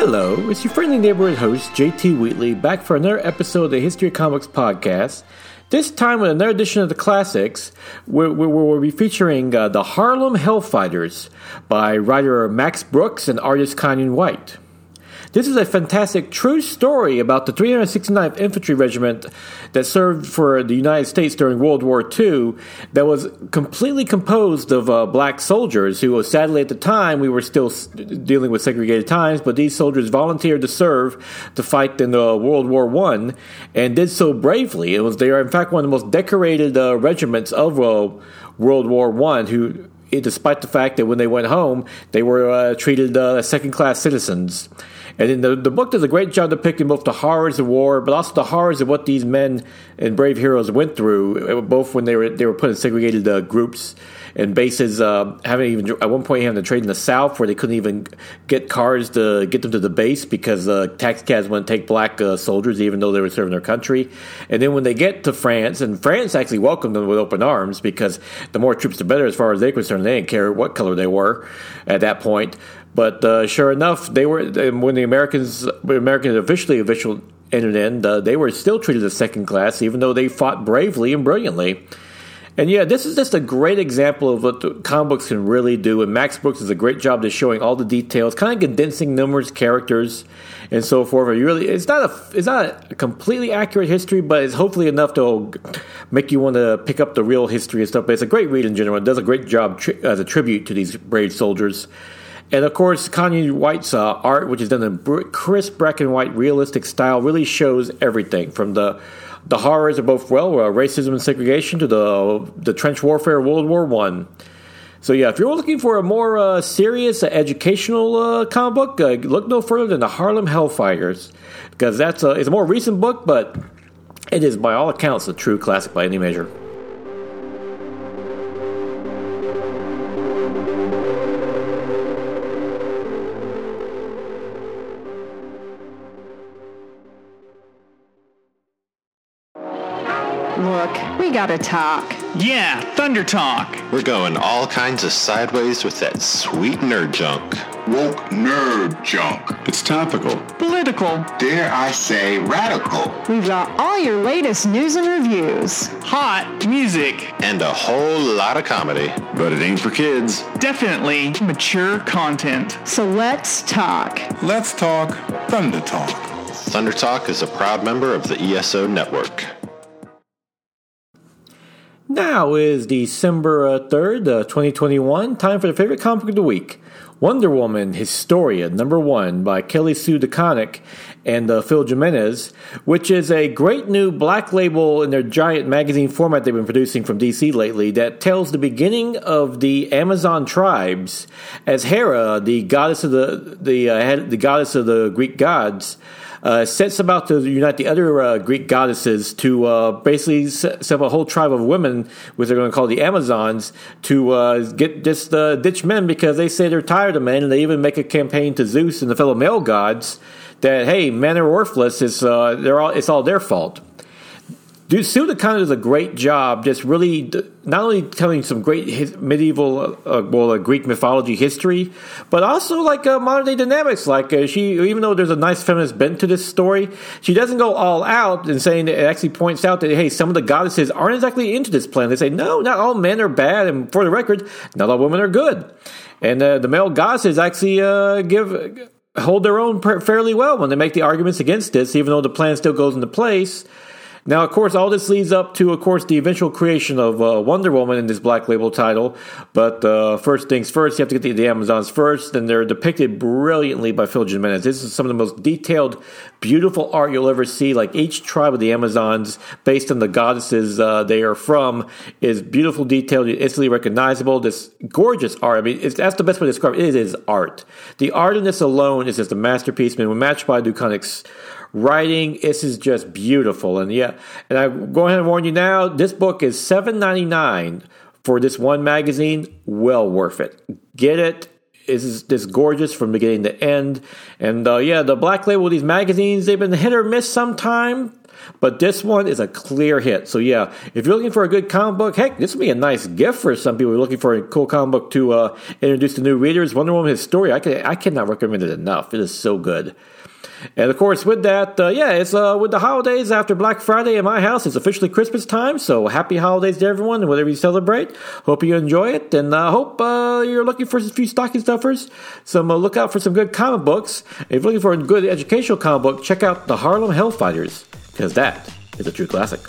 Hello, it's your friendly neighborhood host, JT Wheatley, back for another episode of the History of Comics podcast. This time with another edition of the classics, where, we'll be featuring uh, The Harlem Hellfighters by writer Max Brooks and artist Caanan White. This is a fantastic true story about the 369th Infantry Regiment that served for the United States during World War II that was completely composed of uh, black soldiers who, sadly, at the time, we were still dealing with segregated times, but these soldiers volunteered to serve to fight in uh, World War I and did so bravely. It was they are, in fact, one of the most decorated uh, regiments of uh, World War I who despite the fact that when they went home, they were uh, treated uh, as second class citizens. And in the, the book does a great job depicting both the horrors of war, but also the horrors of what these men and brave heroes went through, uh, both when they were they were put in segregated uh, groups and bases. Uh, having even at one point having to trade in the South where they couldn't even get cars to get them to the base because uh, taxi cabs wouldn't take black uh, soldiers even though they were serving their country. And then when they get to France, and France actually welcomed them with open arms because the more troops the better as far as they're concerned. They didn't care what color they were at that point. But uh, sure enough, they were when the Americans, when Americans officially official entered in, uh, they were still treated as second class, even though they fought bravely and brilliantly. And yeah, this is just a great example of what comic books can really do. And Max Brooks does a great job just showing all the details, kind of condensing numerous characters and so forth. You really, it's not a, it's not a completely accurate history, but it's hopefully enough to make you want to pick up the real history and stuff. But it's a great read in general. It does a great job tri- as a tribute to these brave soldiers. And of course, Caanan White's uh, art, which is done in crisp black and white realistic style, really shows everything from the the horrors of both well uh, racism and segregation to the the trench warfare of World War One. So yeah, if you're looking for a more uh, serious uh, educational uh, comic book, uh, look no further than the Harlem Hellfighters, because that's a, it's a more recent book, but it is by all accounts a true classic by any measure. Gotta talk. Yeah, Thunder Talk. We're going all kinds of sideways with that sweet nerd junk. Woke nerd junk. It's topical. Political. Dare I say radical. We've got all your latest news and reviews. Hot music. And a whole lot of comedy. But it ain't for kids. Definitely mature content. So let's talk. Let's talk Thunder Talk. Thunder Talk is a proud member of the ESO network. Now is December uh, 3rd, uh, 2021. Time for the favorite comic of the week Wonder Woman Historia, number one, by Kelly Sue DeConnick and uh, Phil Jimenez, which is a great new black label in their giant magazine format they've been producing from DC lately that tells the beginning of the Amazon tribes as Hera, the goddess of the the, uh, the goddess of the Greek gods uh, sets about to unite the other uh, Greek goddesses to uh, basically set up a whole tribe of women, which they're going to call the Amazons, to uh, get just ditch men because they say they're tired of men, and they even make a campaign to Zeus and the fellow male gods that hey, men are worthless. It's uh, they're all it's all their fault. Dude, Suda kind of does a great job, just really not only telling some great his, medieval, uh, uh, well, uh, Greek mythology history, but also like uh, modern day dynamics. Like uh, she, even though there's a nice feminist bent to this story, she doesn't go all out and saying it actually points out that hey, some of the goddesses aren't exactly into this plan. They say no, not all men are bad, and for the record, not all women are good. And uh, the male goddesses actually give hold their own fairly well when they make the arguments against this, even though the plan still goes into place. Now, of course, all this leads up to, of course, the eventual creation of uh, Wonder Woman in this Black Label title. But uh, first things first, you have to get the, the, Amazons first, and they're depicted brilliantly by Phil Jimenez. This is some of the most detailed, beautiful art you'll ever see. Like each tribe of the Amazons, based on the goddesses uh, they are from, is beautiful, detailed, instantly recognizable. This gorgeous art. I mean, that's the best way to describe it. It is art. The art in this alone is just a masterpiece. I mean, when matched by DeConnick's writing. This is just beautiful. And yeah, and I go ahead and warn you now, this book is seven ninety nine for this one magazine. Well worth it. Get it. This is this gorgeous from beginning to end. And uh, yeah, the black label these magazines, they've been hit or miss sometime. but this one is a clear hit. So yeah, if you're looking for a good comic book, heck, this would be a nice gift for some people who are looking for a cool comic book to uh, introduce to new readers. Wonder Woman Historia, I can I cannot recommend it enough. It is so good. And of course, with that, uh, yeah, it's uh, with the holidays after Black Friday in my house. It's officially Christmas time, so happy holidays to everyone, whatever you celebrate. Hope you enjoy it, and I uh, hope you're looking for a few stocking stuffers. Some uh, look out for some good comic books. If you're looking for a good educational comic book, check out the Harlem Hellfighters, because that is a true classic.